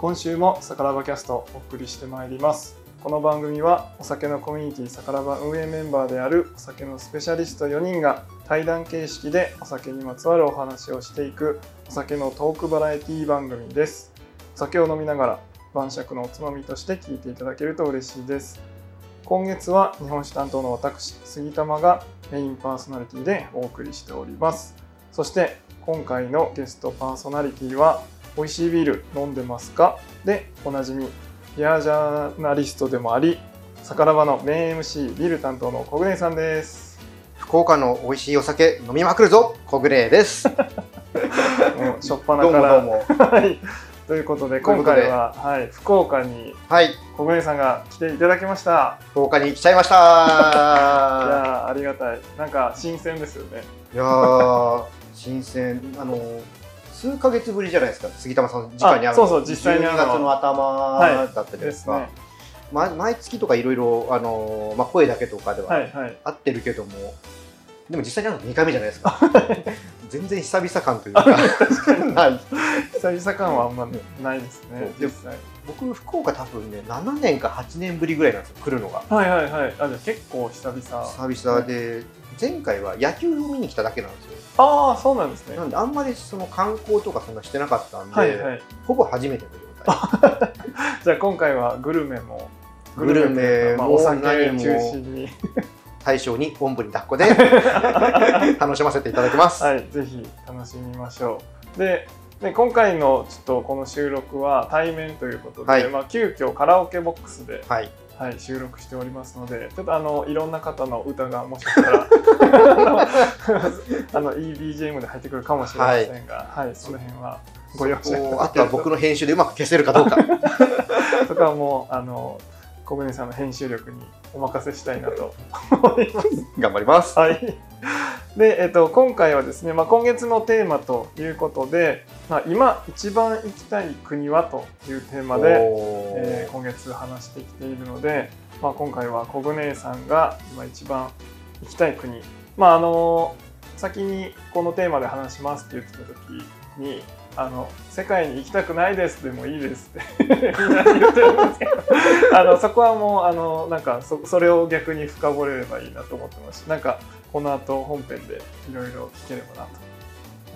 今週もサカラバキャストお送りしてまいります。この番組はお酒のコミュニティサカラバ運営メンバーであるお酒のスペシャリスト4人が対談形式でお酒にまつわるお話をしていくお酒のトークバラエティ番組です。お酒を飲みながら晩酌のおつまみとして聞いていただけると嬉しいです。今月は日本酒担当の私杉玉がメインパーソナリティでお送りしております。そして今回のゲストパーソナリティは美味しいビール飲んでますか？でおなじみビアジャーナリストでもあり逆らばのメイン MC ビール担当の小暮さんです。福岡の美味しいお酒飲みまくるぞ小暮です。もう初っ端から。どうもどうも。はい。ということで今回は、はい、福岡にはい。小暮さんが来ていただきました。福岡に来ちゃいましいたやーありがたい。なんか新鮮ですよね。いやー新鮮。あの数ヶ月ぶりじゃないですか。杉玉さん直に会うそうそう実際に会うの12月の頭だったじゃないでですか、すね。ま毎月とかいろいろあの、まあ、声だけとかでははいはい。合ってるけども、でも実際に会うの2回目じゃないですか。全然久々感というか。ない。久々感はあんまないですね。実際。僕福岡多分ね7年か8年ぶりぐらいなんですよ来るのが。はいはいはい。あじゃあ結構久々。久々で前回は野球を見に来ただけなんですよああそうなんですね。なんであんまりその観光とかそんなしてなかったんで、はいはい。ほぼ初めての状態じゃあ今回はグルメもグルメもお酒中心に 大将におんぶに抱っこで 楽しませていただきます、はいぜひ楽しみましょう。でで今回のちょっとこの収録は対面ということで、はい。まあ、急遽カラオケボックスで、はいはい、収録しておりますのでちょっとあのいろんな方の歌がもしかしたら あのいい BGM で入ってくるかもしれませんが、はいその辺はご容赦あとは僕の編集でうまく消せるかどうか そこはもうあの小舟さんの編集力にお任せしたいなと思います。頑張りますはい。で、えっと、今回はですね、まあ、今月のテーマということで、まあ、今一番行きたい国はというテーマで、えー今月話してきているので、まあ、今回は小舟さんが今一番行きたい国、まああの先にこのテーマで話しますって言ってた時にあの世界に行きたくないですでもいいですってみんな言ってるんですけどあのそこはもうあのなんかそそれを逆に深掘れればいいなと思ってます。しなんかこの後本編でいろいろ聞ければなと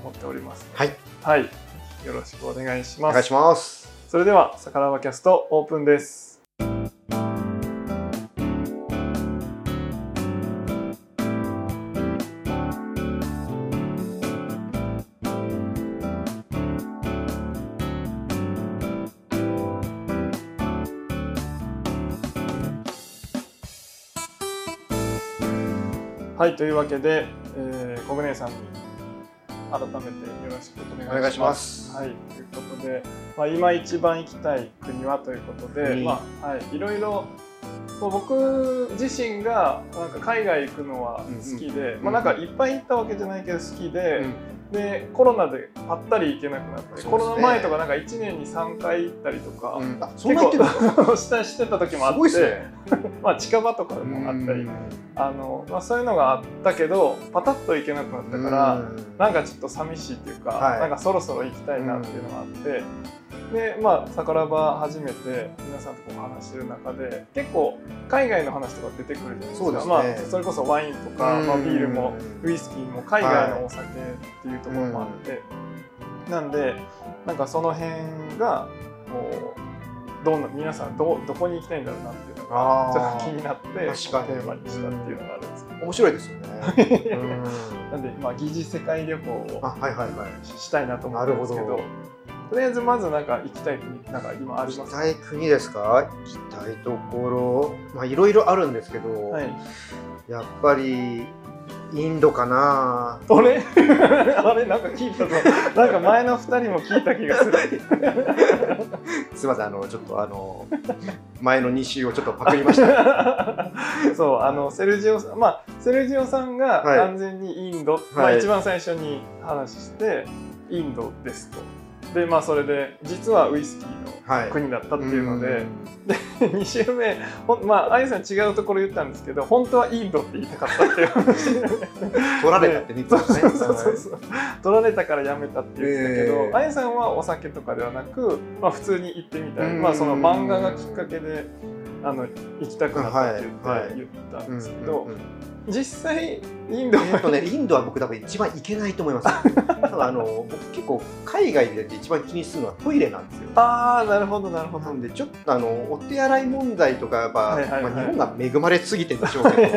思っております。はい。はい、よろしくお願いします。お願いします。それでは、さからばキャストオープンです。はい、というわけで、えー、小舟さんに改めてよろしくお願いします。いします。はい、ということで、まあ、今一番行きたい国はということで、国まあはい、いろいろまあ僕自身がなんか海外行くのは好きで、うん。まあ、なんかいっぱい行ったわけじゃないけど好きで、うんでコロナでぱったり行けなくなったり、ね。コロナ前とかなんか1年に3回行ったりとか、うん。あそんな言ってるんですかしたしてた時もあってね。まあ、近場とかでもあったり、あのまあ、そういうのがあったけどパタッと行けなくなったから、なんかちょっと寂しいっていうか、はい。なんかそろそろ行きたいなっていうのがあって、でまあ宝場初めて皆さんとこう話してる中で結構海外の話とか出てくるじゃないですか。そうですね。まあ、それこそワインとか、まあ、ビールもウイスキーも海外のお酒っていうところもあって、なんでなんかその辺がこうどんな皆さんどどこに行きたいんだろうなっていうのがあちょっと気ーになってテーマにしたっていうのがあるんですけど。面白いですよね。う んなんで、まあ、疑似世界旅行をししたいなと思ってるんですけどとりあえずまずなんか行きたい国なんか今ありますか？行きたい国ですか？行きたいところまあいろいろあるんですけど、はい。やっぱりインドかな。あれ？あれなんか聞いたぞ。なんか前の2人も聞いた気がする。すみませんあのちょっとあの前の2週をちょっとパクりました。そうあのセルジオさんまあセルジオさんがはい。完全にインド、まあ、はい。一番最初に話してインドですとでまあそれで実はウイスキーのはい。国だったっていうので、ん2週目ほんまああゆさん違うところ言ったんですけど本当はインドって言いたかったっていう。話取られたって言ってまそうすねそうそう。取られたからやめたって言ってたけど、ええ。あゆさんはお酒とかではなく、まあ、普通に行ってみたい、うん。まあその漫画がきっかけであの行きたくなったって言って、はいはい。言ったんですけど、うんうん実際インドは、えっとね、インドは僕多分一番行けないと思います。あの僕結構海外で一番気にするのはトイレなんですよ。ああなるほどなるほど。なんでちょっとあのお手洗い問題とかやっぱ、はいはいはい。まあ、日本が恵まれすぎてるんでしょうけど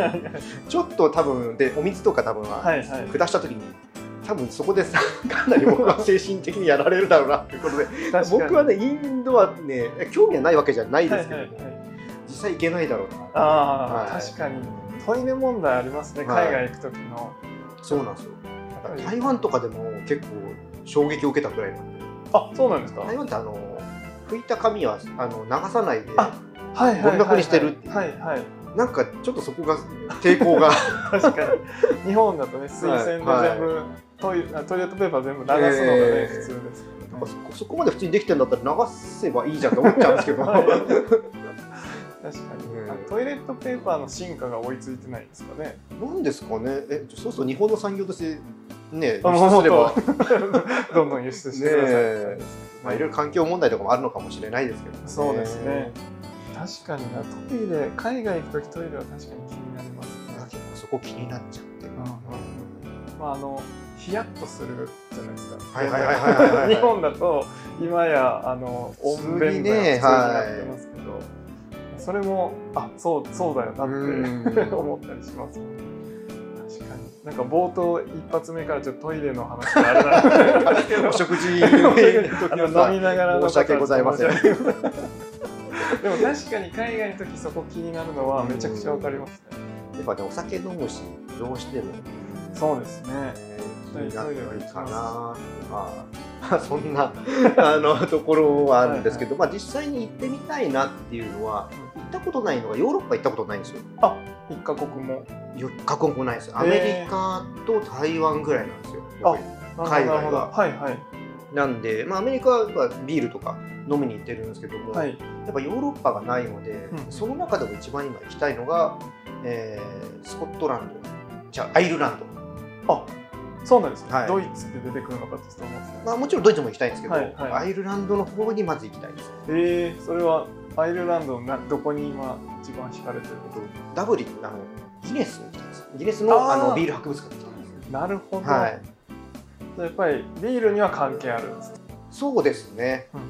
ちょっと多分でお水とか多分ははいはい。下した時に多分そこでさ かなり僕は精神的にやられるだろうなということで。僕はねインドはね興味はないわけじゃないですけども、はいはいはい実際行けないだろうな。ああ、はい。確かに。トイレ問題ありますねはい。海外行く時の、そうなんですよ。台湾とかでも結構衝撃を受けたくらいなんで。あそうなんですか、台湾ってあの拭いた髪はあの流さないであはいはいはいはい。ゴミ箱にしてるっていう。はいはい。なんかちょっとそこが抵抗が。確かに。日本だとね水洗で全部、はいトイレトイレットペーパー全部流すのがね、えー。普通ですなんかそそこまで普通にできてるんだったら流せばいいじゃんって思っちゃうんですけど。はい確かに、うん。あトイレットペーパーの進化が追いついてないんですかね。なんですかね。えそうすると日本の産業としてね輸あ出すれば どんどん輸出してください、ねえ。まあいろいろ環境問題とかもあるのかもしれないですけど、ね、そうですね。確かにな。トイレ海外行く時トイレは確かに気になりますね。結構そこ気になっちゃって、うんうんうん。まああのヒヤッとするじゃないですか。はいはいはいはいはいはい日本だと今やあの温便が普通になってますけど、それもあそうそうだよなってうん。思ったりします。確かに。なんか冒頭一発目からちょっとトイレの話があれなんですけどお食事飲みながらの申し訳ございません。でも確かに海外の時そこ気になるのはめちゃくちゃわかりますね。やっぱねお酒飲むしどうしても。そうですね。えー気になるかなまあ そんなあのところはあるんですけど、まあ実際に行ってみたいなっていうのは行ったことないのがヨーロッパ行ったことないんですよ。あ一カ国も。よ過去もないです。アメリカと台湾ぐらいなんですよ。あ海外は。はいはい。なんで、まあ、アメリカはビールとか飲みに行ってるんですけども、はい。やっぱヨーロッパがないので、うん。その中でも一番今行きたいのが、えースコットランドじゃあアイルランド、あそうなんですか、はい。ドイツで出てくるのかと思ってたんですまあ、もちろんドイツも行きたいんですけど、はいはい。アイルランドの方にまず行きたいですえー、それはアイルランドのなどこに今一番惹かれてるこダブリンあのギネスギネスのあのビール博物館なるほど、はい。やっぱりビールには関係あるんですか、そうですね。うんうん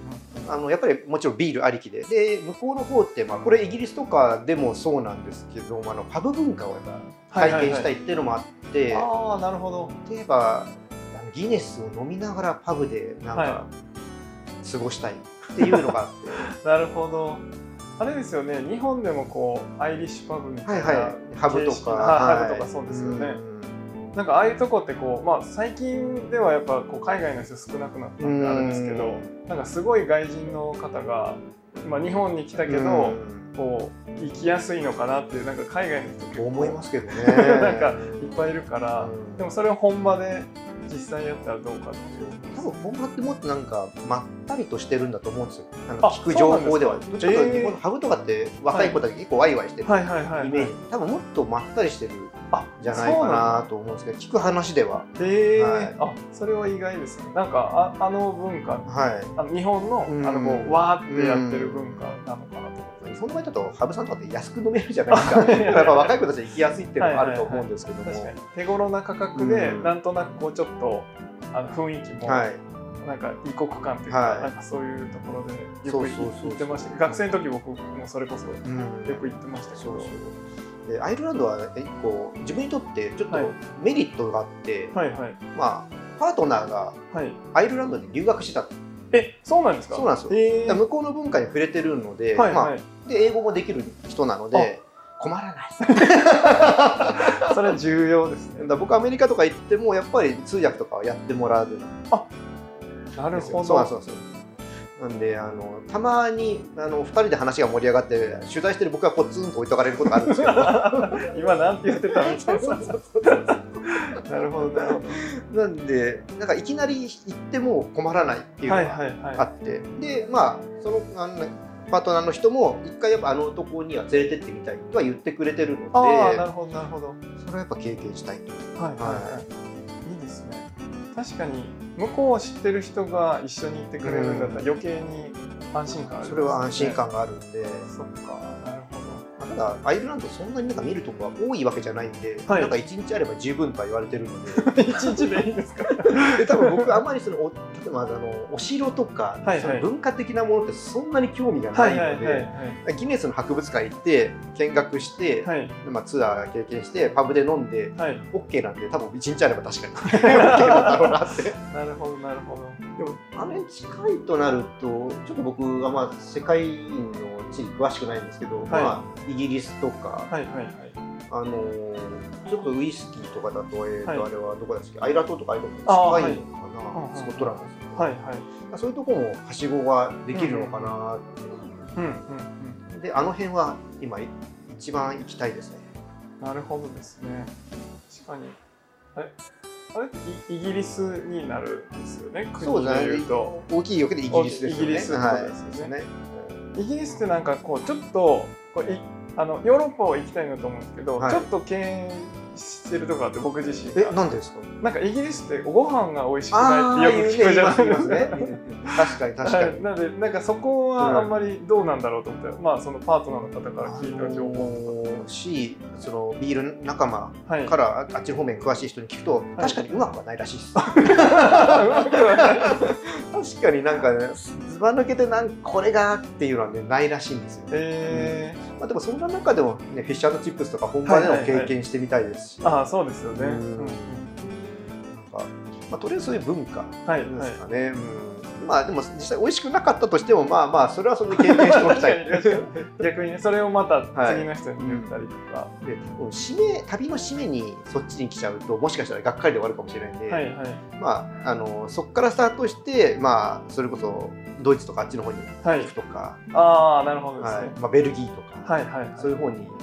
あのやっぱりもちろんビールありきで。で向こうの方って、まあ、これイギリスとかでもそうなんですけどあのパブ文化をやっぱ体験したいっていうのもあって、ああなるほど。例えばギネスを飲みながらパブでなんはか過ごしたいっていうのが なるほど。あれですよね。日本でもこうアイリッシュパブみたな、はいいはい。ハブとか、ハブとかそうですよね。うん。なんかああいうとこってこう、まあ、最近ではやっぱこう海外の人少なくなったんであるんですけどなんかすごい外人の方が、まあ、日本に来たけど、うん。こう行きやすいのかなってなんか海外の人結構思いますけどね。なんかいっぱいいるから、うん。でもそれを本場で実際やったらどうかっていう。多分本場ってもっとなんかまったりとしてるんだと思うんですよ。なんかあ聞く情報では。そうなんですか。どっちかというとえー。ハブとかって若い子たち結構ワイワイしてるはいはいはいイメージ、多分もっとまったりしてるあじゃないかなと思うんですけど聞く話では。へえはい。あそれは意外ですね。なんかああの文化。はい。あの日本のうんあのこうわーってやってる文化なのかな。と思って日本の場合だとハブさんとかって安く飲めるじゃないですか。やっぱ若い子たちは行きやすいっていうのもあると思うんですけど。も手頃な価格でうん。なんとなくこうちょっとあの雰囲気もはい。なんか異国感というか、はい。なんかそういうところでよく行ってました。学生の時僕もそれこそようん。く行ってましたけど、そうそう。でアイルランドは一個自分にとってちょっとはい。メリットがあって、はいはい。まあパートナーがはい。アイルランドに留学してた。とえそうなんですか？そうなんですよ。向こうの文化に触れてるので、まあで英語もできる人なので困らない。それは重要ですね。僕アメリカとか行ってもやっぱり通訳とかはやってもらう。んなるほど。そうなんですそう。なんであのたまにあの2人で話が盛り上がって取材してる僕はポツンと置いとかれることがあるんですけど。今なんて言ってたみたいななるほどなるほなんでなんかいきなり行っても困らないっていうどのがはいはいはい。あって、でまあそのあの、ね、パートナーの人も一回やっぱあの男には連れてってみたいとは言ってくれてるのああでなるほどなるほど。それはやっぱ経験したいとはいはいはい、はい。い、いですね。確かに向こうを知ってる人が一緒にいてくれるんだったら余計に安心感ある、それは安心感があるんで、そっかだアイルランドそんなになんか見るとこは多いわけじゃないんで、はい。なんか一日あれば十分とは言われてるのど一日でいいですか？でで多分僕あんまりそのお例えばあのお城とか、はいはい。その文化的なものってそんなに興味がないので、ギネスの博物館行って見学して、はい。はいまあ、ツアー経験してパブで飲んではい。OK なんで多分一日あれば確かに。OK なんだろうなって。なるほどなるほど。でもあれに近いとなるとちょっと僕はまあ世界の地理詳しくないんですけど、はい。まあ、イギリスとか、はいはいはい。あのーそれこそウイスキーとかだと,、えーとはい。あれはどこだっけ？アイラ島とかああいうとこ近いのかな、はい。スコットランドですよね、はいはい。そういうところもはしごができるのかなっていう、うんうんうんであの辺は今一番行きたいですね。なるほどですね。確かに。あれあれ？イイギリスになるんですよね？国でいうと。大きいわけでイギリスですよね。イギリスはい。そうですね。イギリスってなんかこうちょっとこういあのヨーロッパを行きたいなと思うんですけど、はい。ちょっと敬遠してるとこあって僕自身えが。なんでですか？なんかイギリスってご飯が美味しくないってよく聞くじゃないですか。ね。確かに確かに、はい、なのでなんかそこはあんまりどうなんだろうと思って、まあそのパートナーの方から聞いた情報。あのしそのビール仲間はい。からああっちの方面詳しい人に聞くと、確かにうまくはないらしいです。確かになんかねずば抜けてなんこれがっていうのはねないらしいんですよ。えまあ、でもそんな中でもねフィッシュチップスとか本場でのはいはいはい。経験してみたいですし、ー、ああそうですよね。うんうん。うん。なんかまあ、とりあえずそういう文化はいはい。ですかね。うんまあでも実際美味しくなかったとしてもまあまあそれはそれで経験しておきたい。逆にねそれをまた次の人に言ったりとか、でもう締め旅の締めにそっちに来ちゃうともしかしたらがっかりで終わるかもしれないんで、はいはいまあ、あのそこからスタートして、まあ、それこそドイツとかあっちの方にはい行くとか、ああなるほどですね。はいまあ、ベルギーとか、はいはいはい。そういう方に行っ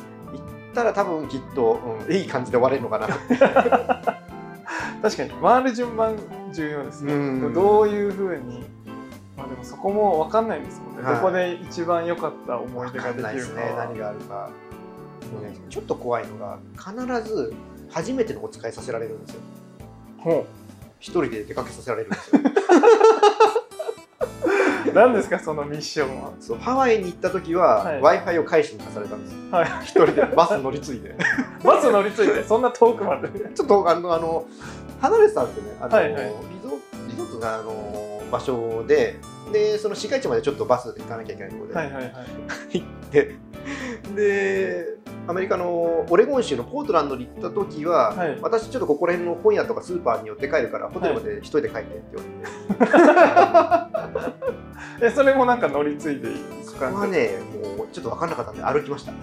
たら多分きっと、うん、いい感じで終われるのかな 確かに回る順番重要ですね。うんどういうふうに、まあでもそこも分かんないんですもんね。はいどこで一番良かった思い出ができるかわかんないですねは。何があるか、でもねちょっと怖いのが必ず初めてのお使いさせられるんですよほ一人で出かけさせられるんですよう。何ですかそのミッションは。そうハワイに行った時は、はい w i f i を返しに行かされたんですよはい。一人でバス乗り継いで バス乗り継いで？そんな遠くまで？ちょっとあのあの離れてたんですよね。あの、はいはいリゾリゾートのあの場所で、でその市街地までちょっとバスで行かなきゃいけないところで、はいはいはい。行って、でアメリカのオレゴン州のポートランドに行った時は、はい私ちょっとここら辺の本屋とかスーパーに寄って帰るからホテルまで一人で帰ってって言われて、えそれもなんか乗り継いでいくそ感じ？こはねもうちょっと分かんなかったんで歩きました。ね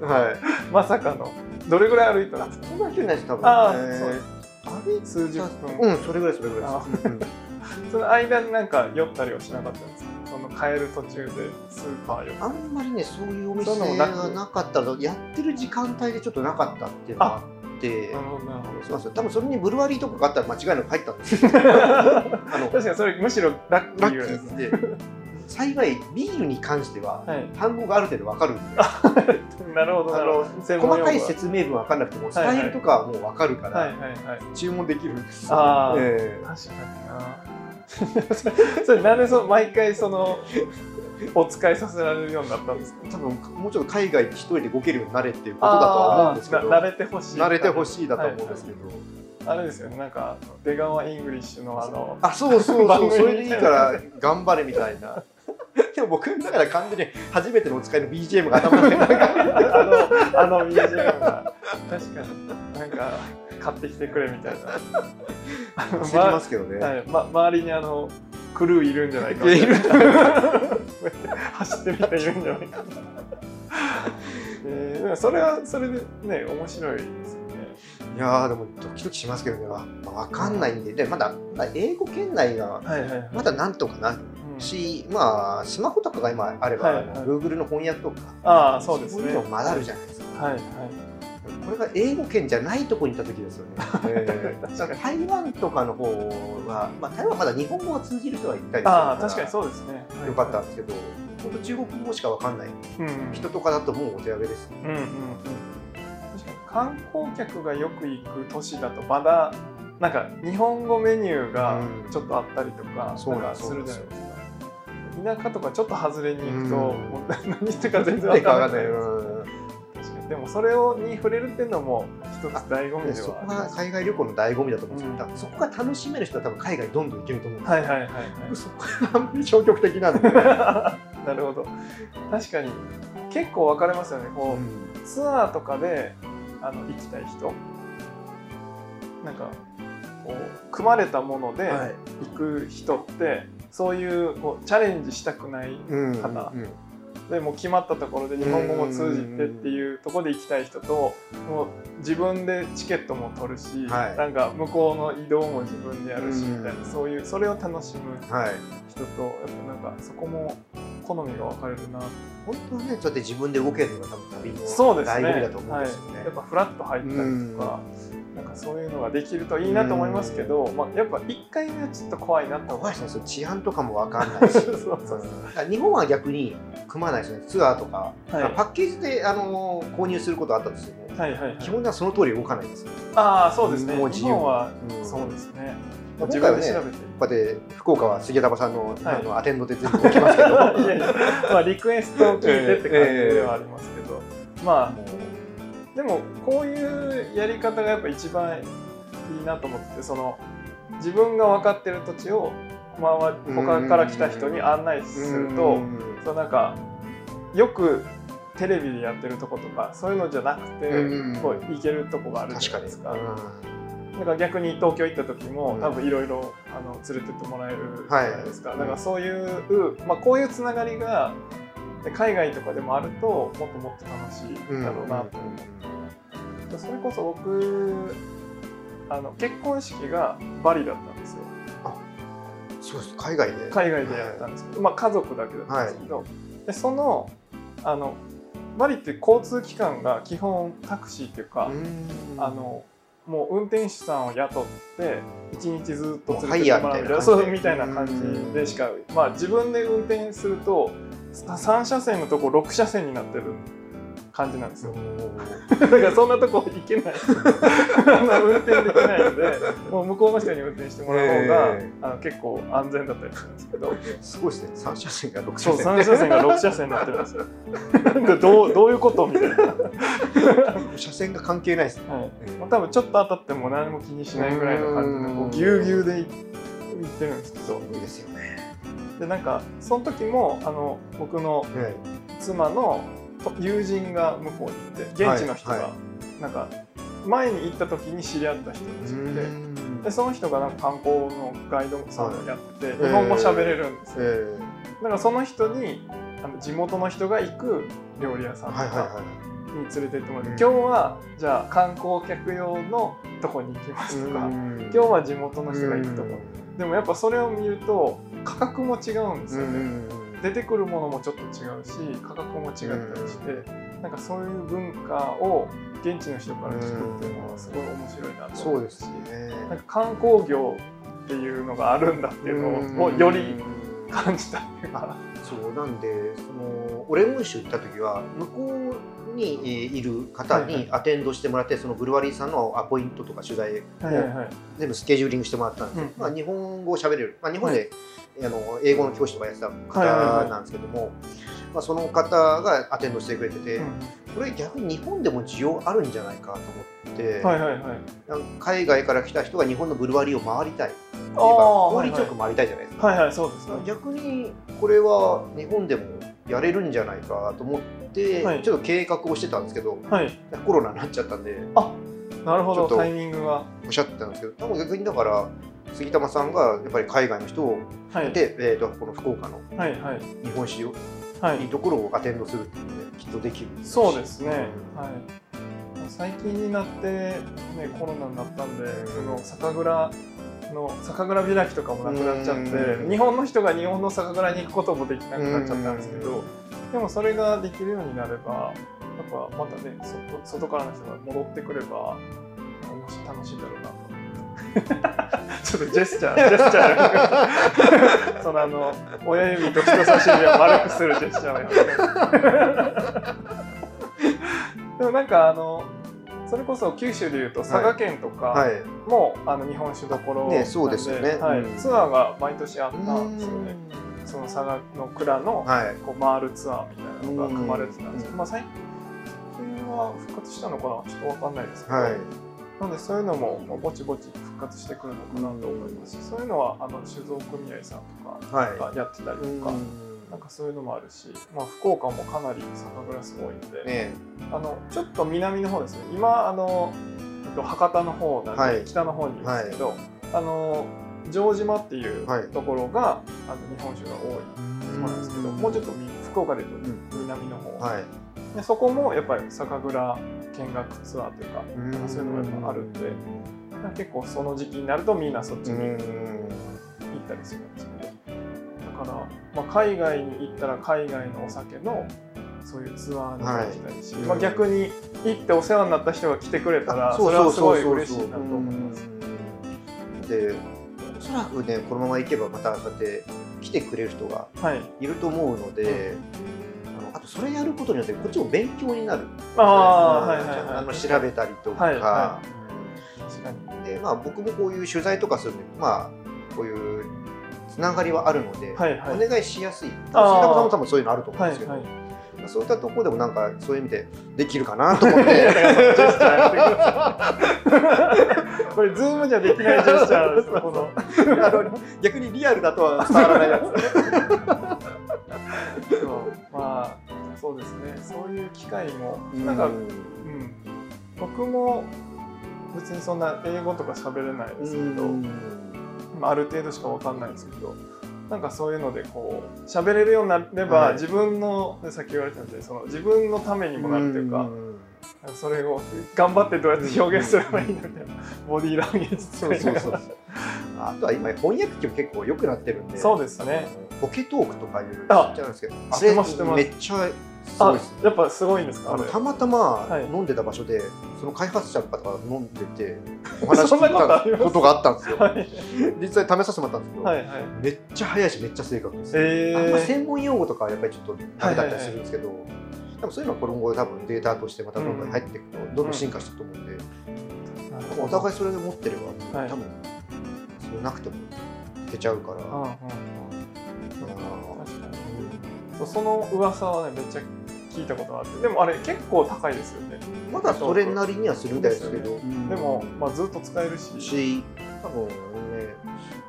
はい。まさかのどれぐらい歩いたんですか。そんな距離ないです多分。あーえーそう歩い数十分。うんそれぐらいそれぐらいあです。うんその間になんか酔ったりはしなかったんですか？その帰る途中でスーパー寄っあんまりね、そういうお店がなかったのやってる時間帯でちょっとなかったっていうのがあってなるほどなるほそうですよ多分それにブルワリーとかがあったら間違いなく入ったんですよ。ど。あの確かにそれむしろラッキーですキーで幸いビールに関してははい。単語がある程度わかるんでなるほどなるほど。専門用語細かい説明文わかんなくてもスタイルとかはもうわかるからはいはいはい。注文できるんですよ。あーええ確かにな。それなんでそ毎回そのお使いさせられるようになったんですか？多分もうちょっと海外で一人で動けるようになれっていうことだとは思うんですけど慣れてほしい。慣れてほしいだと思うんですけど。あれですよね。なんか出川イングリッシュのあの。あそうそうそう それでいいから頑張れみたいな でも僕だから完全に初めてのお使いの BGM が頭の中にあのあの BGM が確かに。なんか買ってきてくれみたいな。焦りますけどね、はい、ま、周りにあのクルーいるんじゃないか。いる。走ってる人いるんじゃないか。えー、それはそれでね面白いですよね。いやーでもドキドキしますけどね。わ分かんないんで。でまだまだ英語圏内がまだなんとかなる。うんし、まあスマホとかが今あれば、はいはい。Google の翻訳とか。ああそうですね。そういうのまだあるじゃないですか、はいはい。これが英語圏じゃないところに行った時ですよね。えー台湾とかの方は、まあ、台湾はまだ日本語が通じる人はいたりするああから確かにそうですね。よかったんですけど、本当中国語しかわかんない。人とかだともうお手上げです。うんうんうん。確かに観光客がよく行く都市だとまだなんか日本語メニューがうん。ちょっとあったりとか,、そうなんかするじゃないですか田舎とかちょっと外れに行くと、うん。もう何してるか全然分からない。わかんない。うん。確かに。でもそれをに触れるっていうのも一つ醍醐味でそこが海外旅行の醍醐味だと思うんですよ、うん。だからそこが楽しめる人は多分海外どんどん行けると思うんですよ、はいはいはいはい。そこがあんまり消極的なんで、なるほど。確かに結構分かれますよね。こう、ツアーとかであの行きたい人。なんかこう組まれたものではい。行く人って、そういうこうチャレンジしたくないうん方うん。でもう決まったところで日本語も通じてっていうところで行きたい人ともう自分でチケットも取るし、はい。なんか向こうの移動も自分でやるしうん。みたいなそういうそれを楽しむはい。人とやっぱなんかそこも好みが分かれるな。本当はねそうやって自分で動けるのが多分旅のそうですね。醍醐味だと思うんですよね。はい、やっぱフラッと入ったりとか、なんかそういうのができるといいなと思いますけど、まあ、やっぱ1回目はちょっと怖いなと思怖いいですね治安とかも分かんないし。そうそうそう。うん日本は逆に組まないですねツアーとか、はい。パッケージであの購入することはあったんですけども、はいはいはい。基本ではその通り動かないですよ、ああそうですね。もう自由日本はうん。そうですね、まあ自分で調べて。こうやって福岡は杉玉さんの,、はい。あのアテンドで全部動きますけど。いやいや。まあリクエストを聞いてって感じではありますけど、まあもでもこういうやり方がやっぱ一番いいなと思っててその自分が分かってる土地を周り他から来た人に案内うするとうん。そうなんかよくテレビでやってるとことかそういうのじゃなくてうん。こう行けるとこがあるじ確かにゃないですか。だから逆に東京行った時もうん。多分いろいろあの連れてってもらえるじゃないですか、はい。だからそういう、まあ、こういうつながりがで海外とかでもあるともっともっと楽しいうん。だろうなと思って、それこそ僕あの結婚式がバリだったんですよ。そうです。海外で？海外でやったんですけど、まあ、家族だけだったんですけど、でそのあのバリって交通機関が基本タクシーっていうか、うん。あのもう運転手さんを雇って一日ずっと連れてってもらうみたいな感じでしか、まあ、自分で運転すると3車線のとこ6車線になってる感じなんですよ。だからそんなとこ行けない。運転できないのでもう向こうの人に運転してもらう方が、えあの結構安全だったりするんですけど。すごいですね。三車線が六そう車線3車線が6車線になってるんですよどうどういうことみたいな、はい車線が関係ないですね。まあ、多分ちょっと当たっても何も気にしないぐらいの感じでこうぎゅうぎゅうで行ってるんですけど。いいですよねでなんかその時もあの僕のはい妻のと友人が向こうにいて現地の人が、なんか前に行った時に知り合った人たちうでその人がなんか観光のガイドさんをやって日本語喋れるんですよ、えだからその人にあの地元の人が行く料理屋さんとかに連れてってもらって、うん。今日はじゃあ観光客用のとこに行きまいすとか、今今日は地元の人が行くとこ、でもやっぱそれを見ると価格も違うんですよね、出てくるものもちょっと違うし価格も違ったりして、なんかそういう文化を現地の人から聞くっていうのはすごい面白いなとそうです思うし、ね。なんか観光業っていうのがあるんだっていうのをより感じたっていうか、そうなんでそのオレゴン州行った時は向こうにえーいる方にアテンドしてもらってそのブルワリーさんのアポイントとか取材はいはいはい。全部スケジューリングしてもらったんですよ、うんまあ、日本語を喋れる、まあ、日本で、あの英語の教師とかやってた方なんですけども、まあ、その方がアテンドしてくれてて、これ逆に日本でも需要あるんじゃないかと思って、はいはいはい。なんか海外から来た人が日本のブルワリーを回りたい効率よく回りたいじゃないですか。はいはいそうです。ね逆にこれは日本でもやれるんじゃないかと思って、はい。ちょっと計画をしてたんですけどはい。コロナになっちゃったんでなるほど。タイミングが。おっしゃってたんですけど多分逆にだから杉玉さんがやっぱり海外の人をはい。で、えー、とこの福岡の日本史をはい。いいところをアテンドするっていうのできっとできるそうですね、うん。はい。最近になって、ね、コロナになったんでその酒蔵の酒蔵開きとかもなくなっちゃってうん。日本の人が日本の酒蔵に行くこともできなくなっちゃったんですけうどでもそれができるようになればぱまたね外外からの人が戻ってくれば楽しいだろうなと。ちょっとジェスチャー、ジェスチャー。そのあの親指と人差し指を丸くするジェスチャーをやって。でもなんかあのそれこそ九州でいうと佐賀県とかはい。も、あの日本酒どころねそうですよね。はい。うん。ツアーが毎年あったんですよね。その佐賀の蔵のはい。こう回るツアーみたいなのが組まれてたんですけど、うん。まあ最近は復活したのかな？ちょっとわかんないですけど、はい。なんでそういうのもまあぼちぼち復活してくるのかなと思います。し、そういうのはあの酒造組合さんとかはい。がやってたりとか、なんかそういうのもあるし、まあ、福岡もかなり酒蔵すごいんで、ねあのちょっと南の方ですね。今あの、えっと、博多の方なんで、はい。北の方にいるんですけど、あの城島っていうはい。ところが、あの日本酒が多いそうなんですけど、もうちょっとみ福岡でいうと南の方、はい。でそこもやっぱり酒蔵見学ツアーというか、うん。そういうのがやっぱあるんで、結構その時期になるとみんなそっちに行ったりするんですけど、だから、まあ、海外に行ったら海外のお酒のそういうツアーにも行きたいし、はい。まあ、逆に行ってお世話になった人が来てくれたらそれはすごい嬉しいなと思います。でおそらくねこのままいけばまたそうやって来てくれる人がはい、いると思うので、あのあとそれやることによってこっちも勉強になる。ああ、はいはいはい。あの調べたりとか、はいは確かに。でまあ、僕もこういう取材とかするんで、まあ、こういうつながりはあるので、はいはいお願いしやすい杉田さんも多分そういうのあると思うんはいですけど、はい。そういったところでもなんかそういう意味でできるかなと思って これズームじゃできないジェスチャーです。逆にリアルだとは伝わらないやつ そうまあそうですね。そういう機会もなんか、うん、僕も別にそんな英語とか喋れないですけど、まあある程度しかわかんないですけど。なんかそういうのでこう喋れるようになれば、はい。自分のさっき言われたんでその自分のためにもなるというか、それを頑張ってどうやって表現すればいいのみたいなボディーランゲージそうそうそうあとは今翻訳機も結構良くなってるんで。そうですねポケトークとかいうあちっちゃいんですけど知ってます知ってますめっちゃあやっぱすごいんですか？あのたまたまはい。飲んでた場所で、その開発者の方が飲んでて お話聞いたことがあったんですよ。はい。実際試させてもらったんですけど、はい。はいめっちゃ早いしめっちゃ正確です、えあんまー、専門用語とかはやっぱりちょっとダメだったりするんですけど、でもそういうのは今後多分データとしてまたどんどん入っていくと、どんどん進化していくと思うんで、なるほどお互いそれで持ってれば、はい。多分それなくてもいけちゃうから、うんうんうん。あ確かに。その噂はねめっちゃ聞いたことがあってでもあれ結構高いですよね。ーまだそれなりにはするみたいですけど、でも、まあ、ずっと使えるし。し多分ね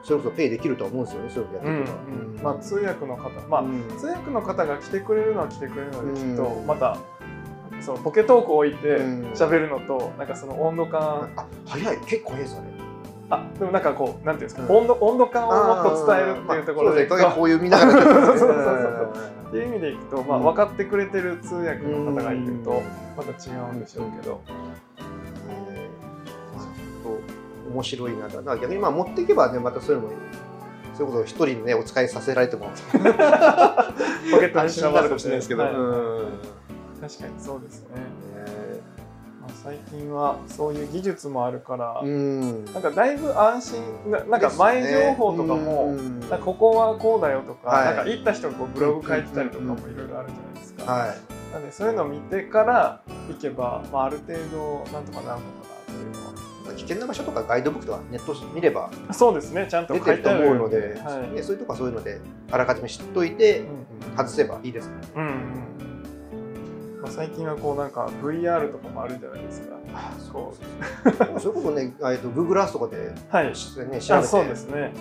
それこそペイできるとは思うんですよねそういうのやうんってうん。まあ、通訳の方。まあ、うん。通訳の方が来てくれるのは来てくれるのできっとうん。またそのポケトークを置いてうん。喋るのとなんかその温度感。あ早い。結構早いですよねあでもなんかこうなんていうんですか、うん。温度温度感をもっと伝えるっていうところで。まあでこういう見ながらやってるんですね そうそう。そうっていう意味でいくと、まあ、うん分かってくれてる通訳の方がいるとうん。また違うんでしょうけど、面白いな。だから逆にまあ持っていけばねまたそういうのもそれこそ一人にねお使いさせられても。ポケットに安心になるかもしれないですけど、はいうん。確かにそうですね、最近はそういう技術もあるから、うん。なんかだいぶ安心ななんか前情報とかも、うん。かここはこうだよとか、はい。なんか行った人がこうブログ書いてたりとかもいろいろあるじゃないですか。はい。なんでそういうのを見てから行けば、まあ、ある程度なんとかなるのかなっていうのは。危険な場所とかガイドブックとかネット見ればそうですね、ちゃんと出書てると思うので、はい。ね、そういうとこはそういうのであらかじめ知っといて、うん外せばいいですね。うんうんまあ、最近はこうなんか VR とかもあるじゃないですか。そう。そういうことね、えっと Google Earth とかで、はい。ね、調べて。あそうですね。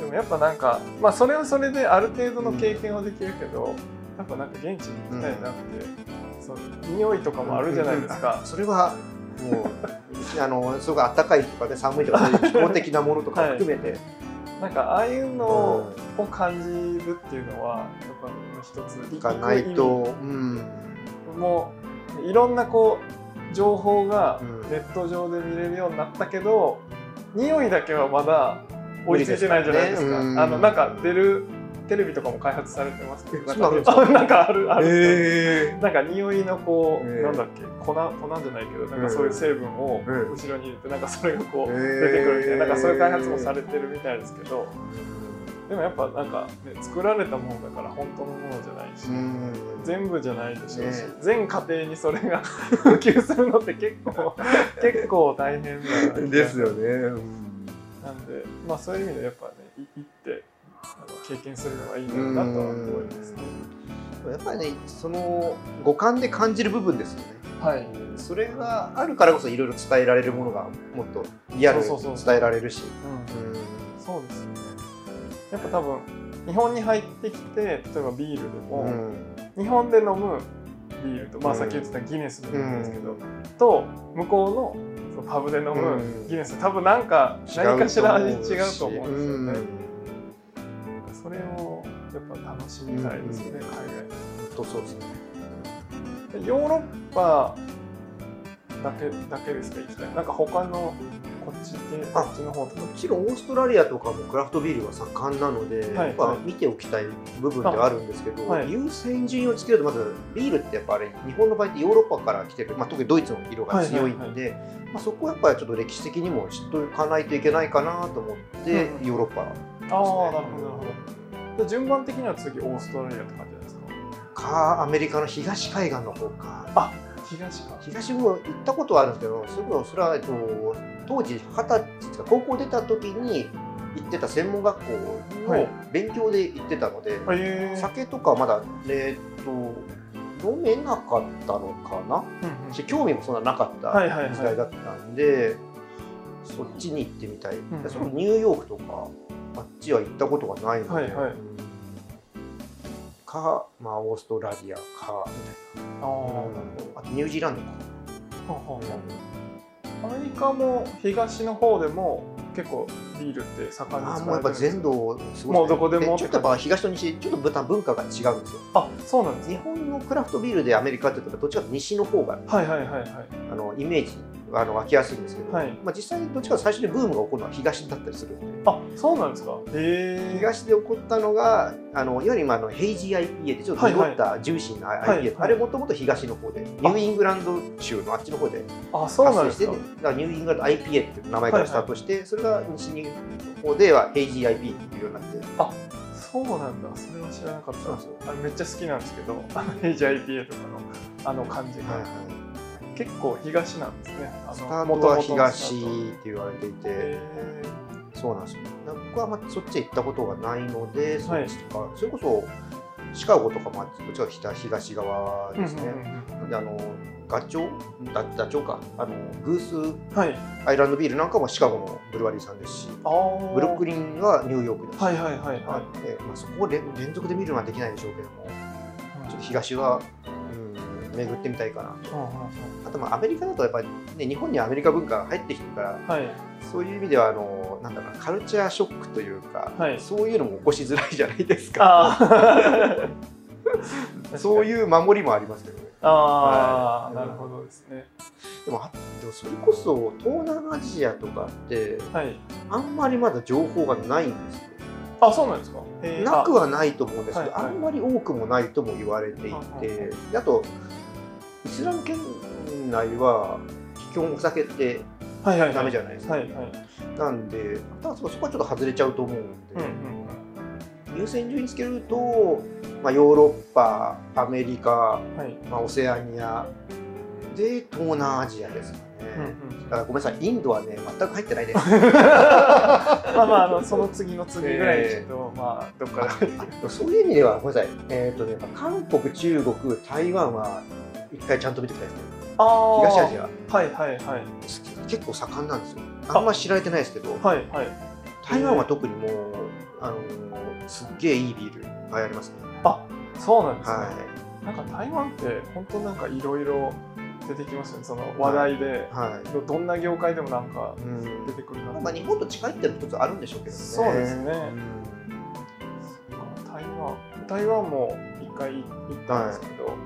でもやっぱなんか、まあそれはそれである程度の経験はできるけど、やっぱなんか現地に行きたいなって、そう匂いとかもあるじゃないですか。それはもう あのすごく暖かいとかね寒いとかそういう気候的なものとか含めて、なんかああいうのを感じるっていうのは、やっぱ一つうん、がないと、うん、もういろんなこう情報がうん。ネット上で見れるようになったけど、匂いだけはまだ追いついてないじゃないですか。すねうん。あのなんか出るテレビとかも開発されてますけど。えなんかか？なんかあるある、えなんか匂いのこう、えー。なんだっけ粉粉じゃないけどなんかそういう成分をえー後ろに入れてなんかそれがこうえー。出てくるみたいななんかそういう開発もされてるみたいですけどでもやっぱなんか、ね、作られたものだから本当のものじゃないし、うん。全部じゃないでしょうし、ね全家庭にそれが 普及するのって結構 結構大変なですよね、うんなんでまあそういう意味でやっぱねい行ってあの経験するのがいいんだなとは思いますね。やっぱりねその五感で感じる部分ですよね。はい。それがあるからこそいろいろ伝えられるものがもっとリアルにそうそうそう伝えられるし。そうですよね。やっぱ多分日本に入ってきて例えばビールでも、日本で飲むビールと、まあ、うんさっき言ってたギネスでもいいんですけど、と向こうのパブで飲むうん。ギネス多分なんか何かしら味違うと思うんですよね。うんそれをやっぱ楽しみたいですね、うん。海本当そうですね。ヨーロッパだけだけですか行きたい。なんか他のこっち系こあっちの方とかもちろんオーストラリアとかもクラフトビールは盛んなので、はいやっぱ見ておきたい部分ではあるんですけど、はい。優先順位をつけるとまずビールってやっぱあれ日本の場合ってヨーロッパから来てる、まあ、特にドイツの色が強いんで、まあ、そこはやっぱりちょっと歴史的にも知っておかないといけないかなと思って、うん。ヨーロッパああなるほどなるほど。で順番的には次オーストラリアって感じですか？かアメリカの東海岸の方か。あ東か。東も行ったことはあるんですけどすぐそれは、えっと、当時二十歳か高校出た時に行ってた専門学校はい。の勉強で行ってたので、へえ。酒とかまだえーっと飲めなかったのかな？うんうん。し興味もそんななかったはいはいはい。時代だったんで、そっちに行ってみたい、んうん。そのニューヨークとかあっちは行ったことがないので、はいはいか、まあ、オーストラリアかみたいな、ああとニュージーランドか、どはははアメリカも東の方でも結構ビールって盛んにあもうやっぱ全土すごいもうどこでもちょっとやっぱ東と西ちょっと文文化が違うんですよ。あそうなんです日ね本のクラフトビールでアメリカってどっちかというと西の方がはいはいはいはい。あのイメージあの湧きやすいんですけど、はい。まあ、実際にどっちか最初にブームが起こるのは東だったりするんで。あそうなんですか。東で起こったのがあのいわゆる今あのヘイジー IPA ってちょっと濁ったジューシーな IPA、はいはい。あれもともと東の方でニューイングランド州のあっちの方であそうなん発生してですかだからニューイングランド IPA っていう名前からスタートして、それが西の方ではヘイジー IPA っていうようになって。そうなんだ。それは知らなかったんです。よあめっちゃ好きなんですけど HIPA とかのあの感じが、結構東なんですね。あのスタートは東って言われていて、そうなんですよ。僕はあんまそっちへ行ったことがないので、そはい。っちとか、それこそシカゴとかもどっちかというと北東側ーですね。うんうんうんであのガチョウダダチョウか。あのグースうんはい。アイランドビールなんかもシカゴのブルワリーさんですし、ブルックリンはニューヨークですし、はいはいはいはい、でまあ、そこを連連続で見るのはできないでしょうけども、ちょっと東は、うん、巡ってみたいかな。と。うんうんうん。あとまあアメリカだとやっぱり、ね、日本にアメリカ文化が入ってきてるから、はい。そういう意味ではあのなんだろうなカルチャーショックというか、はい。そういうのも起こしづらいじゃないですか。そういう守りもありますけどね。ああ、はい。なるほどですね。でもあでもそれこそ東南アジアとかってはい。あんまりまだ情報がないんですよ。あそうなんですか。なくはないと思うんですけど、はいはい。あんまり多くもないとも言われていはいはいあとイスラム圏内は基本お酒ってダメじゃないですか。なんで、ただそこはちょっと外れちゃうと思うんで。うんうん優先順位つけると、まあ、ヨーロッパアメリカ、うんはい。まあ、オセアニアで東南アジアですかね、うんうんだからごめんなさいインドはね全く入ってないです。まあまああのその次の次ぐらいにちょっと、まあ。どっかで そういう意味ではごめんなさい。えっ、とね韓国中国台湾は一回ちゃんと見てきたいですね。あー。東アジア。はいはいはい。結構盛んなんですよ。あ。んま知られてないですけどはいはい。台湾は特にもうあのすっげえいいビールいっぱいありますね。そうなんですね、はなんか台湾って本当なんかいろいろ出てきますよね。その話題で、いはい、どどんな業界でもなんかうん。出てくるなまあ、日本と近いっていうのも一つあるんでしょうけどね。そうですね。うん。台湾台湾も一回行ったんですけど、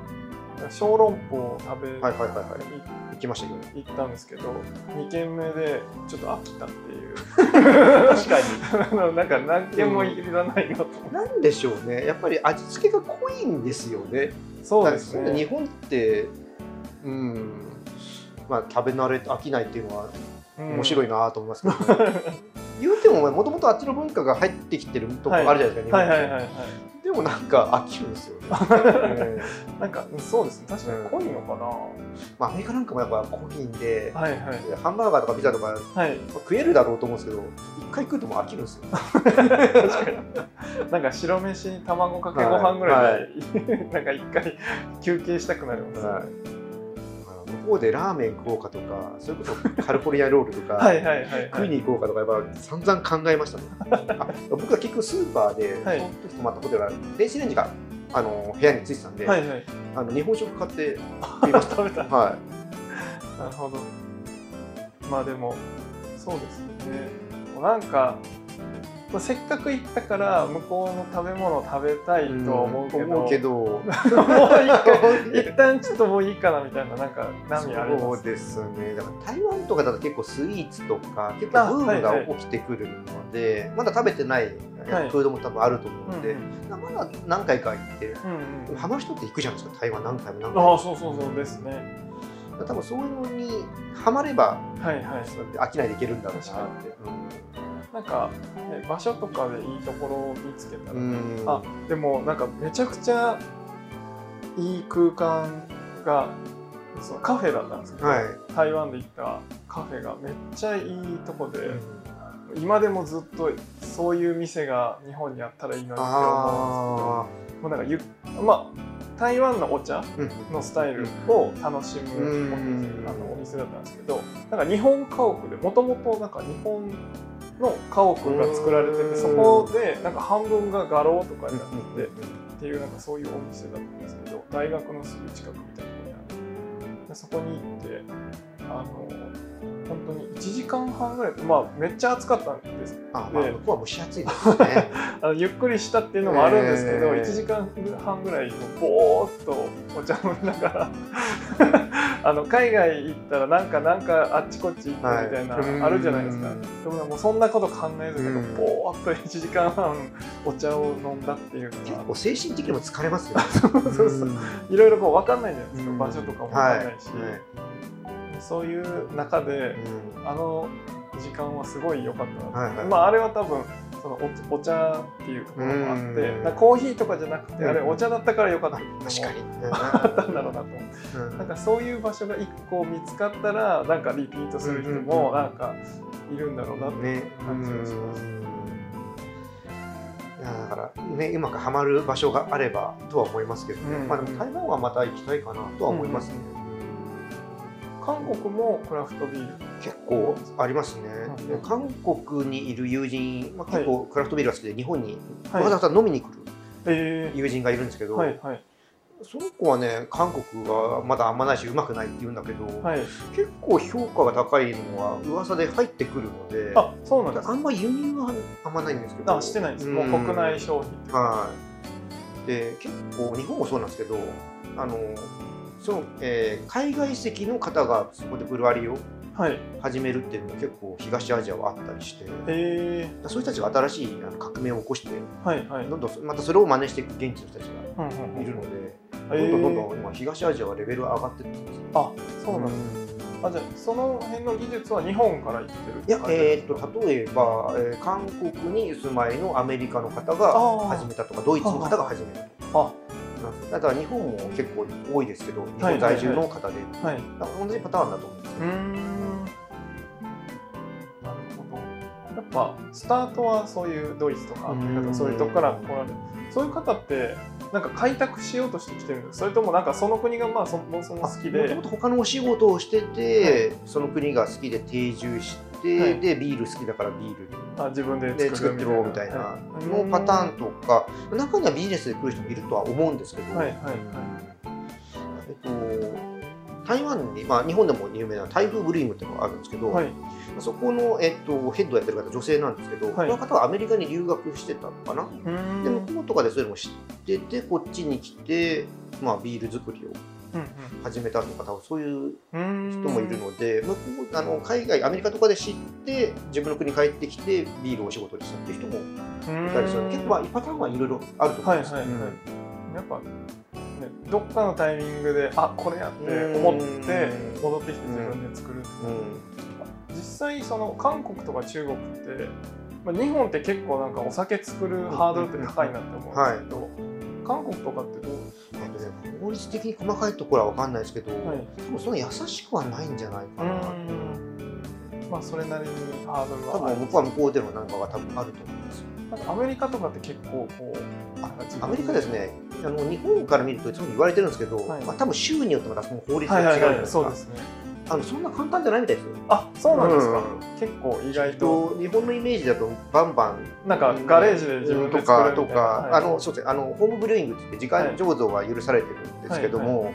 小籠包を食べに行はいはいはいはい。っ行きましたけど。ね行ったんですけど2軒目でちょっと飽きたっていう。確か あのなんか何軒もいらないなと。思って、になんでしょうね。やっぱり味付けが濃いんですよね。そうですだから日ね本ってうん。まあ食べ慣れて飽きないっていうのは面白い、いなと思いますけど、ね 言うてももともとあっちの文化が入ってきてるとこあるじゃないですか、はいはい日本はいはい。でもなんか飽きるんですよね、え えなんかそうですね。確かに濃いのかな、まあ、アメリカなんかもやっぱ濃いんで、はいはい。ハンバーガーとかピザとかはい。食えるだろうと思うんですけど一回食うともう飽きるんですよ。確かに。なんか白飯に卵かけご飯ぐらいで、なんか一回休憩したくなりますよね、はい向こうでラーメン食おうかとかそれこそカリフォルニアロールとか、はいはいはいはい。食いに行こうかとかやっぱ散々考えました。も んあ僕は結局スーパーで、はい。その時泊まったホテルは電子レンジがあの部屋についてたんで、はいはい。あの日本食買って 食いました。食べた。はなるほど。まあでもそうですね。なんかせっかく行ったから向こうの食べ物を食べたいいとは思うけど、思うけど。もう一回一旦ちょっともういいかなみたいななんか波ありまそうすですね。だから台湾とかだと結構スイーツとか結構ブームが起きてくるので、まだ食べてないはい。フードも多分あると思ううんので、まだ何回か行ってうんうんハマる人って行くじゃないですか？台湾何回も。何回ああもそうそうそうですね。多分そういうのにハマればはいはい。飽きないでいけるんだろうなってなんか、ね、場所とかでいいところを見つけたら、うん。あでもなんかめちゃくちゃいい空間がそのカフェだったんですけど、はい、台湾で行ったカフェがめっちゃいいとこで、今でもずっとそういう店が日本にあったらいいなって思あうんですけどもうなんかゆまあ台湾のお茶のスタイルを楽しむうん。お店あのお店だったんですけどなんか日本家屋でもともとなんか日本の家屋が作られてうん。てそこでなんか半分が画廊とかになってて、うんっていうなんかそういうお店だったんですけど大学のすぐ近くみたいなところにある。でそこに行ってあの本当に。1時間半ぐらい。まあめっちゃ暑かったんです。あ、まあ、で向こうは蒸し暑いですね。あのゆっくりしたっていうのもあるんですけど、えー。1時間半ぐらいぼーっとお茶飲みながら。あの海外行ったらなんかなんかあっちこっち行ってみたいな、はい。あるじゃないですか。うん。でももうそんなこと考えずにうん。ぼーっと1時間半お茶を飲んだっていう結のが構精神的にも疲れますよね。そうそうそういろいろこう分かんないじゃないですか、うん。場所とかも分かんないし、はいそういう中でうん。あの時間はすごい良かったな、はいはい。まああれは多分そのおお茶っていうところもあってうんコーヒーとかじゃなくて、うんあれお茶だったから良かった。確かに。あったんだろうなと。うんなんかそういう場所が一個見つかったらなんかリピートする人もなんかいるんだろうなってね、感じがします。いやだからねうまくはまる場所があればとは思いますけどね、うん。まあでも台湾はまた行きたいかなとは思いますね、韓国もクラフトビール。結構ありますね、うん韓国にいる友人、まあ、結構クラフトビールが好きで日本にはい。わざわざ飲みに来るえ友人がいるんですけー、ど、はいはい。その子はね韓国はまだあんまないしうまくないって言うんだけど、はい。結構評価が高いのは噂で入ってくるのであそうなんです。あんま輸入はあんまないんですけど。あしてないです。もう国内商品。っていうはい。で結構日本もそうなんですけどあのその、えー海外籍の方がそこでブルワリーをはい。始めるっていうのも結構東アジアはあったりして。えそういう人たちが新しい革命を起こしてー、はいはい。どんどんまたそれを真似していく現地の人たちがいるので、えーどんどんどんどん今東アジアはレベルが上がってってるんです。よあそうなんですあじゃあその辺の技術は日本から行ってるいや、えー、とと例えば、えー韓国に住まいのアメリカの方が始めたとかドイツの方が始めたあだから日本も結構多いですけど日はい。本在住の方で、はい。同じパターンだと思うんですよ、うーん。なるほど。やっぱスタートはそういうドイツとかアメリカとかそういうとこから来られる。そういう方ってなんか開拓しようとしてきてるんです。それともなんかその国がまあそもそも好きもでともと他のお仕事をしてて、その国が好きで定住して、はい。でビール好きだからビールあ自分でで作ってろみたいな。はい。のパターンとか、中にはビジネスで来る人もいるとは思うんですけど、はいはいはい。えっと、台湾に、まあ、日本でも有名な台風ブリームっていうのがあるんですけど、はい。そこの、えっと、ヘッドをやってる方女性なんですけど、はい。この方はアメリカに留学してたのかな、で向こうとかでそういうのも知っててこっちに来て、まあ、ビール作りを始めたとか多分そういううん。人もいるので、向こうあの海外アメリカとかで知って自分の国に帰ってきてビールをお仕事にしたっていう人もいたりする。結構まあパターンはいろいろあると思います。はいはいはい。うん。やっぱ、ね、どっかのタイミングであこれやって思ってうん戻ってきて自分で作るって実際その韓国とか中国って、まあ、日本って結構なんかお酒作るハードルって高いなって思うんですけど、韓国とかってどうえっとね、法律的に細かいところは分かんないですけど、はい。多分そんな優しくはないんじゃないかな。まあそれなりにハードル多はある。分向こうは向こうでのなんかが多分あると思うんですよ。アメリカとかって結構こうアメリカですね、あの日本から見るといつも言われてるんですけど、はい。まあ多分州によってまたその法律はが違うじゃないいはいはいですか。そうですねあのそんな簡単じゃないみたいですよ。あそうなんですか、うん。結構意外と。と日本のイメージだとバンバン。なんかガレージで自分でとかとか、はい。あのそうですね。あのホームブリューイングって言って時間醸造は許されてるんですけども、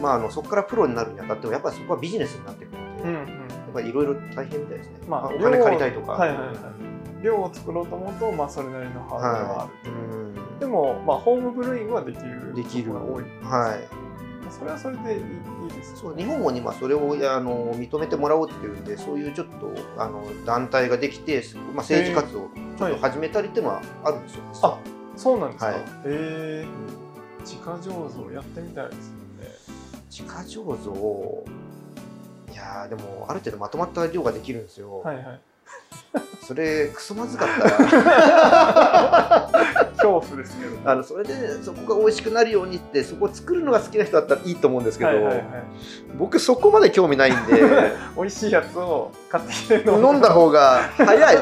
まああのそこからプロになるにあたってもやっぱりそこはビジネスになってくるので、うんやっうんぱりいろいろ大変みたいですね。まあお金借りたいとか。はいはいはい。量を作ろうと思うとまあそれなりのハードルはある、うん。でもまあホームブルーイングはできる。できる。が多い。はい。それはそれでいいいいですそう日本も今それをあの認めてもらおうっていうんでそういうちょっとあの団体ができて、まあ、政治活動をちょっと始めたりっていうのはあるんですよ。実はあそうなんですか、はい。えうん。ー、自家醸造やってみたいですよね。自家醸造？いやーでもある程度まとまった量ができるんですよ。はいはい それクソまずかったら恐怖ですけど。あのそれでそこが美味しくなるようにってそこを作るのが好きな人だったらいいと思うんですけど、はいはいはい、僕そこまで興味ないんで 美味しいやつを買ってきてる飲んだ方が早い。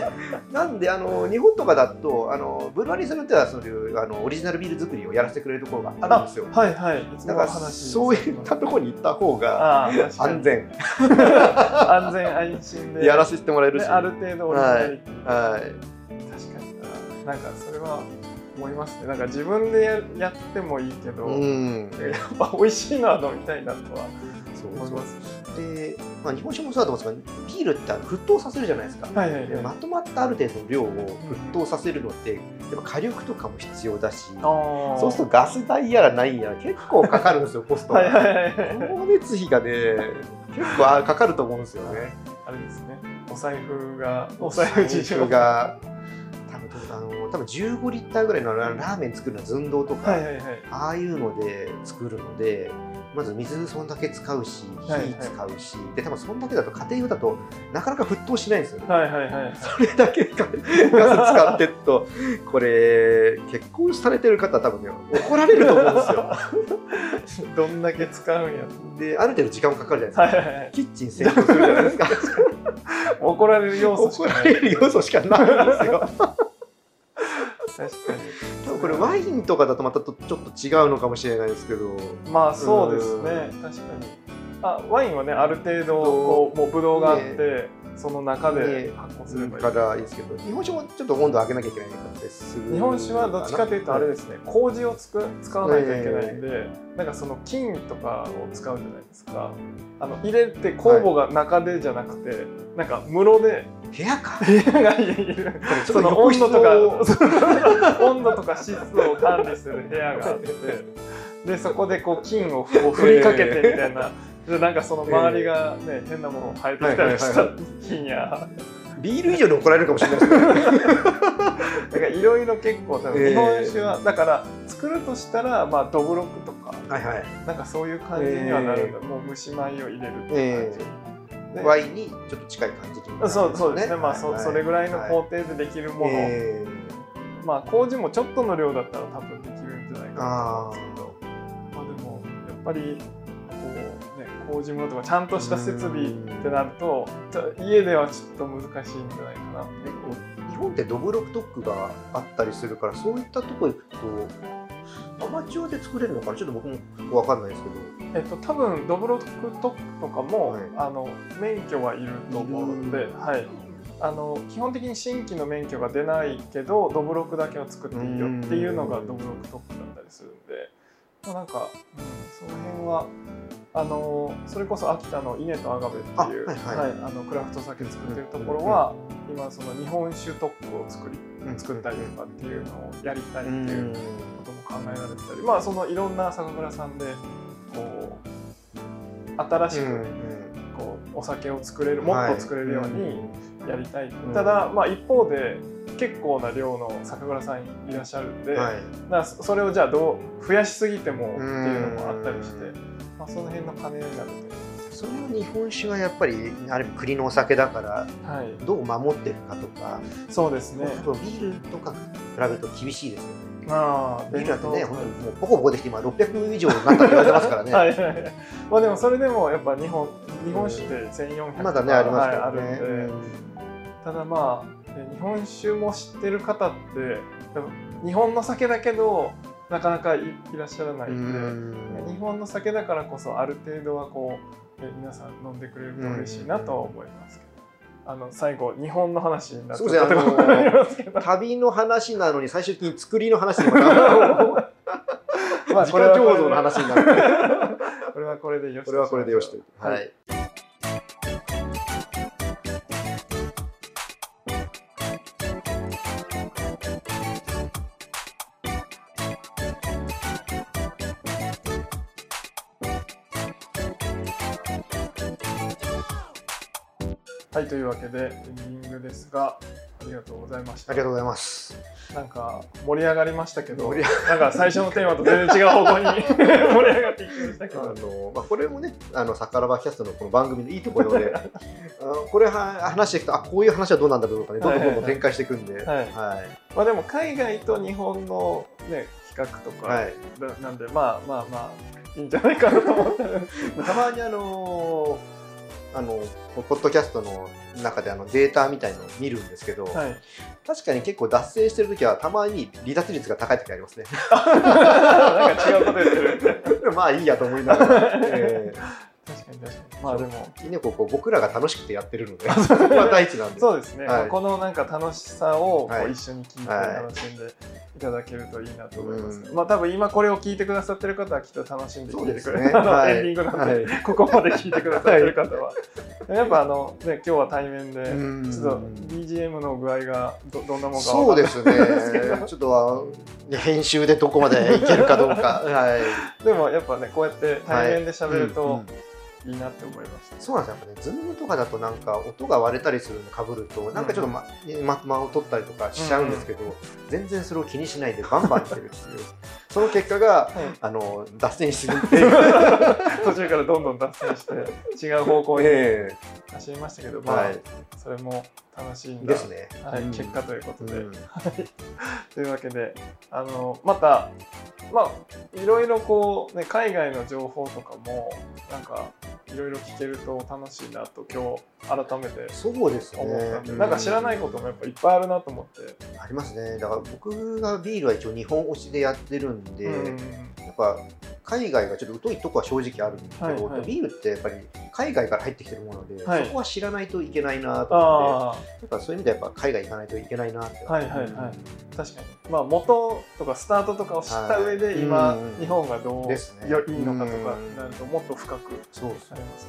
なんであの日本とかだとあのブルワリーさんによってはそういうあのオリジナルビール作りをやらせてくれるところがあるんですよ。はいはい。だからそういったところに行った方が安全。安全安心で。やらせてもらえるし。である程度オリジナリティはい確かにな。なんかそれは思いますね。なんか自分でややってもいいけど、うん。やっぱ美味しいのは飲みたいなとはそう思いますで、まあ、日本酒もそうだと思うんですがビールって沸騰させるじゃないですか、はいはいはい。でまとまったある程度の量を沸騰させるのってやっぱ火力とかも必要だしあそうするとガス代やらないやら結構かかるんですよコストが。はいはいはいはい。光熱費がね結構あかかると思うんですよね。あれですねお財布がお財布事情。が多分あの多分15リッターぐらいのラーメン作るのは寸胴とか、はいはいはい。ああいうので作るのでまず水そんだけ使うしはいはい火使うし、で多分そんだけだと家庭用だとなかなか沸騰しないんですよね。はいはいはいそれだけガガス使ってっと これ結婚されてる方は多分ね怒られると思うんですよ。どんだけ使うんやである程度時間もかかるじゃないですか。はいはいはいキッチン洗浄するじゃないですか。怒られる要素し怒からないれる要素しかないんですよ。確かに。多分これワインとかだとまたとちょっと違うのかもしれないですけど。まあそうですね。確かに。あワインはねある程度こうもうブドウがあって、その中で発酵すればいい、からいいですけど、日本酒もちょっと温度上げなきゃいけないかったりする日本酒はどっちかというとあれですすね麹をつく使わないといけないんで、なんかその菌とかを使うじゃないですか。あの入れて酵母が中でじゃなくて、なんか室で部屋か？部屋がいるそそのの温温度度ととかか 温度とか湿度を管理する部屋があってでそこでこう菌をこう振りかけてみたいな。でなんかその周りがね、変なもの生えてきたりしたはい菌やビール以上に怒られるかもしれないです けからいろいろ結構日本酒は、だから作るとしたらまあどぶろくとか。はいはい。なんかそういう感じにはなるんだ、もう蒸し米を入れるっていう感じ、でワインにちょっと近い感じですそうそうですね、まあそはい。それぐらいのはい。工程でできるもの、えまあ麹もちょっとの量だったら多分できるんじゃないかなと思うんですけど。まあでもやっぱりね麹室とかちゃんとした設備ってなると家ではちょっと難しいんじゃないかな。日本ってドブロクトックがあったりするからそういったとこ行くとアマチュアで作れるのかな？ちょっと僕も分かんないですけど。えっと、多分ドブロックトックとかも、はい。あの免許はいると思うのではい、あの基本的に新規の免許が出ないけどドブロックだけは作っていいよっていうのがドブロックトックだったりするんで、まあ、なんか、うん、その辺はあのそれこそ秋田の稲とアガベっていうあはいはい。あのクラフト酒作ってるところは、今その日本酒特区を作り作ったりとかっていうのをやりたいっていうことも考えられてたり、まあそのいろんな酒蔵さんでこう新しく、こうお酒を作れるもっと作れるようにやりたい、ただ、まあ、一方で結構な量の酒蔵さんいらっしゃるんで、はい、だそれをじゃあどう増やしすぎてもっていうのもあったりして、まあ、その辺の兼ね合いになるとそれは日本酒はやっぱりある国のお酒だから、はい、どう守っていくかとかそうですね。ビールとか比べると厳しいですよね。あビールだってね、本当にもうポコポコできて今600以上になった言われてますからね。はい。はい、まあでもそれでもやっぱ日本日本酒って1400まだねありますからね。はい、あるんで、ただまあ日本酒も知ってる方って日本の酒だけどなかなかいらっしゃらないんで、日本の酒だからこそある程度はこう皆さん飲んでくれると嬉しいなとは思いますけど。あの最後日本の話になってたところありますけど。旅の話なのに最終的に作りの話にまた まあこれは醸造の話になるこれはこれでよしこれはこれでよしとはい、はいはいというわけでエンディングですがありがとうございました。ありがとうございます。なんか盛り上がりましたけどなんか最初のテーマと全然違う方向に 盛り上がっていきましたけど。あの、まあ、これもねあのサッカラバキャストのこの番組のいいところで あこれは話していくとあこういう話はどうなんだろうとかねどんどんどんどん展開していくんで、はい、はい、まあ、でも海外と日本の、ね、企画とか、はい、なんでまあまあまあいいんじゃないかなと思ってたまにあのーあのポッドキャストの中であのデータみたいのを見るんですけど、はい、確かに結構脱線してる時はたまに離脱率が高い時ありますね。なんか違うこと言ってる。まあいいやと思いながら。えー確かに確かに。まあでもねここ僕らが楽しくてやってるので そこは第一なんで。そうですね、はい、このなんか楽しさをこう一緒に聞いて楽しんでいただけるといいなと思います、はい、まあ多分今これを聞いてくださってる方はきっと楽しんで聞いてくれる、ね、はい、エンディングなんで、ここまで聞いてくださってる方は、やっぱあのね今日は対面でちょっと BGM の具合がどどんなものかそうですね。ちょっとは編集でどこまでいけるかどうか、はい、でもやっぱねこうやって対面で喋ると、うんうんいいなって思いました、そうなんですよ。やっぱねズームとかだとなんか音が割れたりするのかぶるとなんかちょっとま、うん、間を取ったりとかしちゃうんですけど、うん。うん、全然それを気にしないでバンバンいってるっていう。その結果が、はい、あの脱線しすぎて。途中からどんどん脱線して違う方向に走りましたけど、まあ、はい、それも楽しいんだ。ですね、はい、結果ということで、うん、というわけであのまたまあいろいろこうね海外の情報とかもなんかいろいろ聞けると楽しいなと今日改めてそうですね。なんか知らないこともやっぱいっぱいあるなと思って。ありますね。だから僕がビールは一応日本推しでやってるんで、うん、ぱ海外がちょっと疎いとこは正直あるんですけど、はいはい、ビールってやっぱり海外から入ってきてるもので、はい、そこは知らないといけないなと思ってやっぱそういう意味でやっぱ海外行かないといけないなってはいはいはい、確かに。まあ元とかスタートとかを知った上で今、日本がどう、ね、いいのかとかなるともっと深くそうされます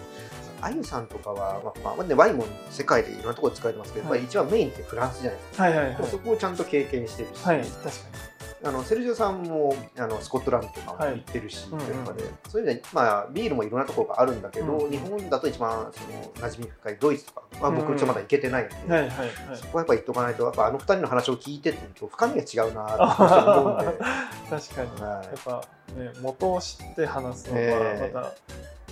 あゆさんとかは、まあまあね、ワインも世界でいろんなところで使われてますけど、はい、一番メインってフランスじゃないですか、はいはいはい、そこをちゃんと経験してるし、はい、確かにあのセルジオさんもあのスコットランドとかも行ってるし、はい、というかで、そういう意味で、まあ、ビールもいろんなところがあるんだけど、うん、日本だと一番その馴染み深いドイツとかは僕ちょっとまだ行けてないんで、うんはいはいはい、そこはやっぱ言っとかないとやっぱあの二人の話を聞いてってと深みが違うなと思うんで。確かに、はい、やっぱ、ね、元を知って話すのはまた、えー、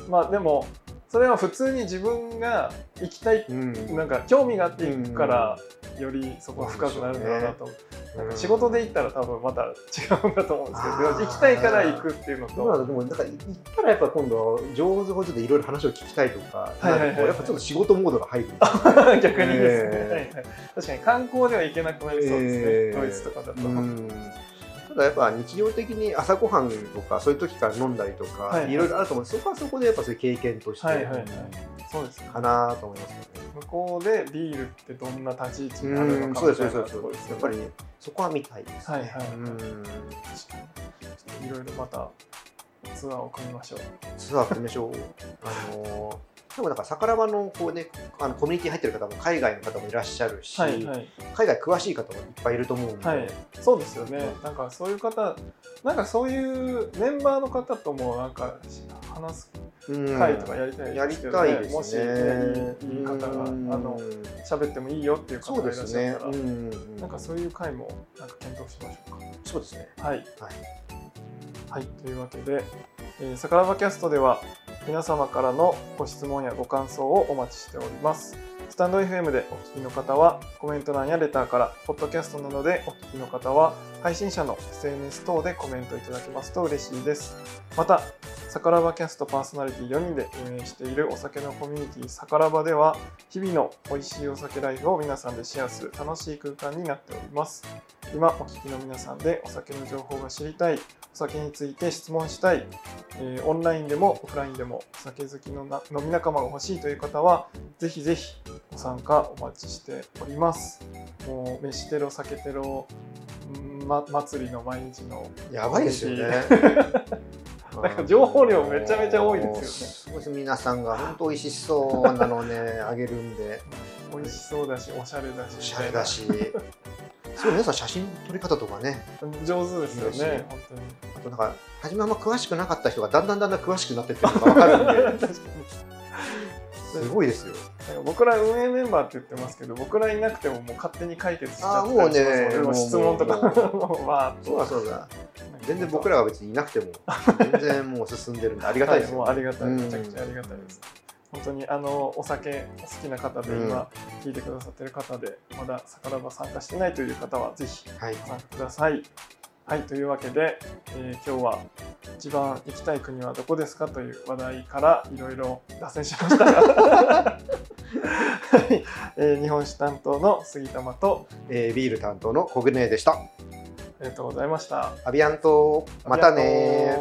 まあでもそれは普通に自分が行きたい、うん、なんか興味があって行くから、よりそこが深くなるんだろう。なと思って。なんか仕事で行ったら多分また違うんだと思うんですけど、行きたいから行くっていうのと。でもなんか行ったらやっぱ今度上手をちょっといろいろ話を聞きたいとか、はいはいはい、やっぱちょっと仕事モードが入る。逆にですね、えーはいはい。確かに観光では行けなくなりそうですね、えー、ドイツとかだと。ただやっぱ日常的に朝ごはんとかそういう時から飲んだりとか、はいろいろあると思う。んですそこはそこでやっぱそういう経験として、そうですかなと思いますね。向こうでビールってどんな立ち位置にあるのかみたいなところですやっぱりそこは見たいです、ね、はいはい、はい、いろいろまたツアーを組みましょう。ツアー組みましょう。あのでもなんか桜庭のこうねあのコミュニティ入ってる方も海外の方もいらっしゃるし、はいはい、海外詳しい方もいっぱいいると思うんで、はい、そうですよね、なんかそういう方なんかそういうメンバーの方ともなんか話す会とかやりたいですけど、ね、やりたいですね。もし、ね、いい方があの喋ってもいいよっていう方がいらっしゃったら、ね、なんかそういう会もなんか検討しましょうか。そうですね。はい。はい。はい、というわけで、えー、桜庭キャストでは皆様からのご質問やご感想をお待ちしております。スタンド FM でお聞きの方はコメント欄やレターから、ポッドキャストなどでお聞きの方は配信者の SNS 等でコメントいただけますと嬉しいです。また、サカラバキャストパーソナリティ4人で運営しているお酒のコミュニティサカラバでは日々の美味しいお酒ライフを皆さんでシェアする楽しい空間になっております。今お聞きの皆さんでお酒の情報が知りたいお酒について質問したい、えー、オンラインでもオフラインでもお酒好きのな飲み仲間が欲しいという方はぜひぜひご参加お待ちしております。もう飯テロ酒テロま、祭りの毎日のやばいですよね なんか情報量めちゃめちゃ多いですよね。す皆さんが本当美味しそうなのね あげるんで。美味しそうだしおしゃれだし。おしゃれだし。すごい皆さん写真撮り方とかね上手ですよね本当にあとなんか初めあんま詳しくなかった人がだんだんだんだん詳しくなってってるのが分かるんで すごいですよ。僕ら運営メンバーって言ってますけど僕らいなくてももう勝手に解決しちゃったりします。もうね質問とか。まあそうだそうだ。全然僕らが別にいなくても全然もう進んでるんでありがたいですよ、ね、はい、もうありがたい。めちゃくちゃありがたいです、本当にあのお酒好きな方で今聞いてくださってる方で、まだ桜庭参加してないという方はぜひご参加ください。はい、というわけで、えー、今日は一番行きたい国はどこですかという話題からいろいろ脱線しましたが、はいえー、日本酒担当の杉玉と、えー、ビール担当の小舟でした。ありがとうございました。アビアントまたね